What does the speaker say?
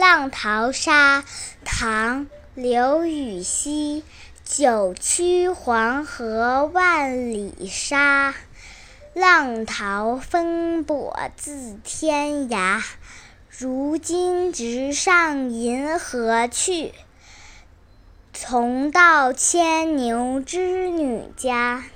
浪淘沙唐刘禹锡。九曲黄河万里沙浪淘风簸自天涯如今直上银河去。同到牵牛织女家。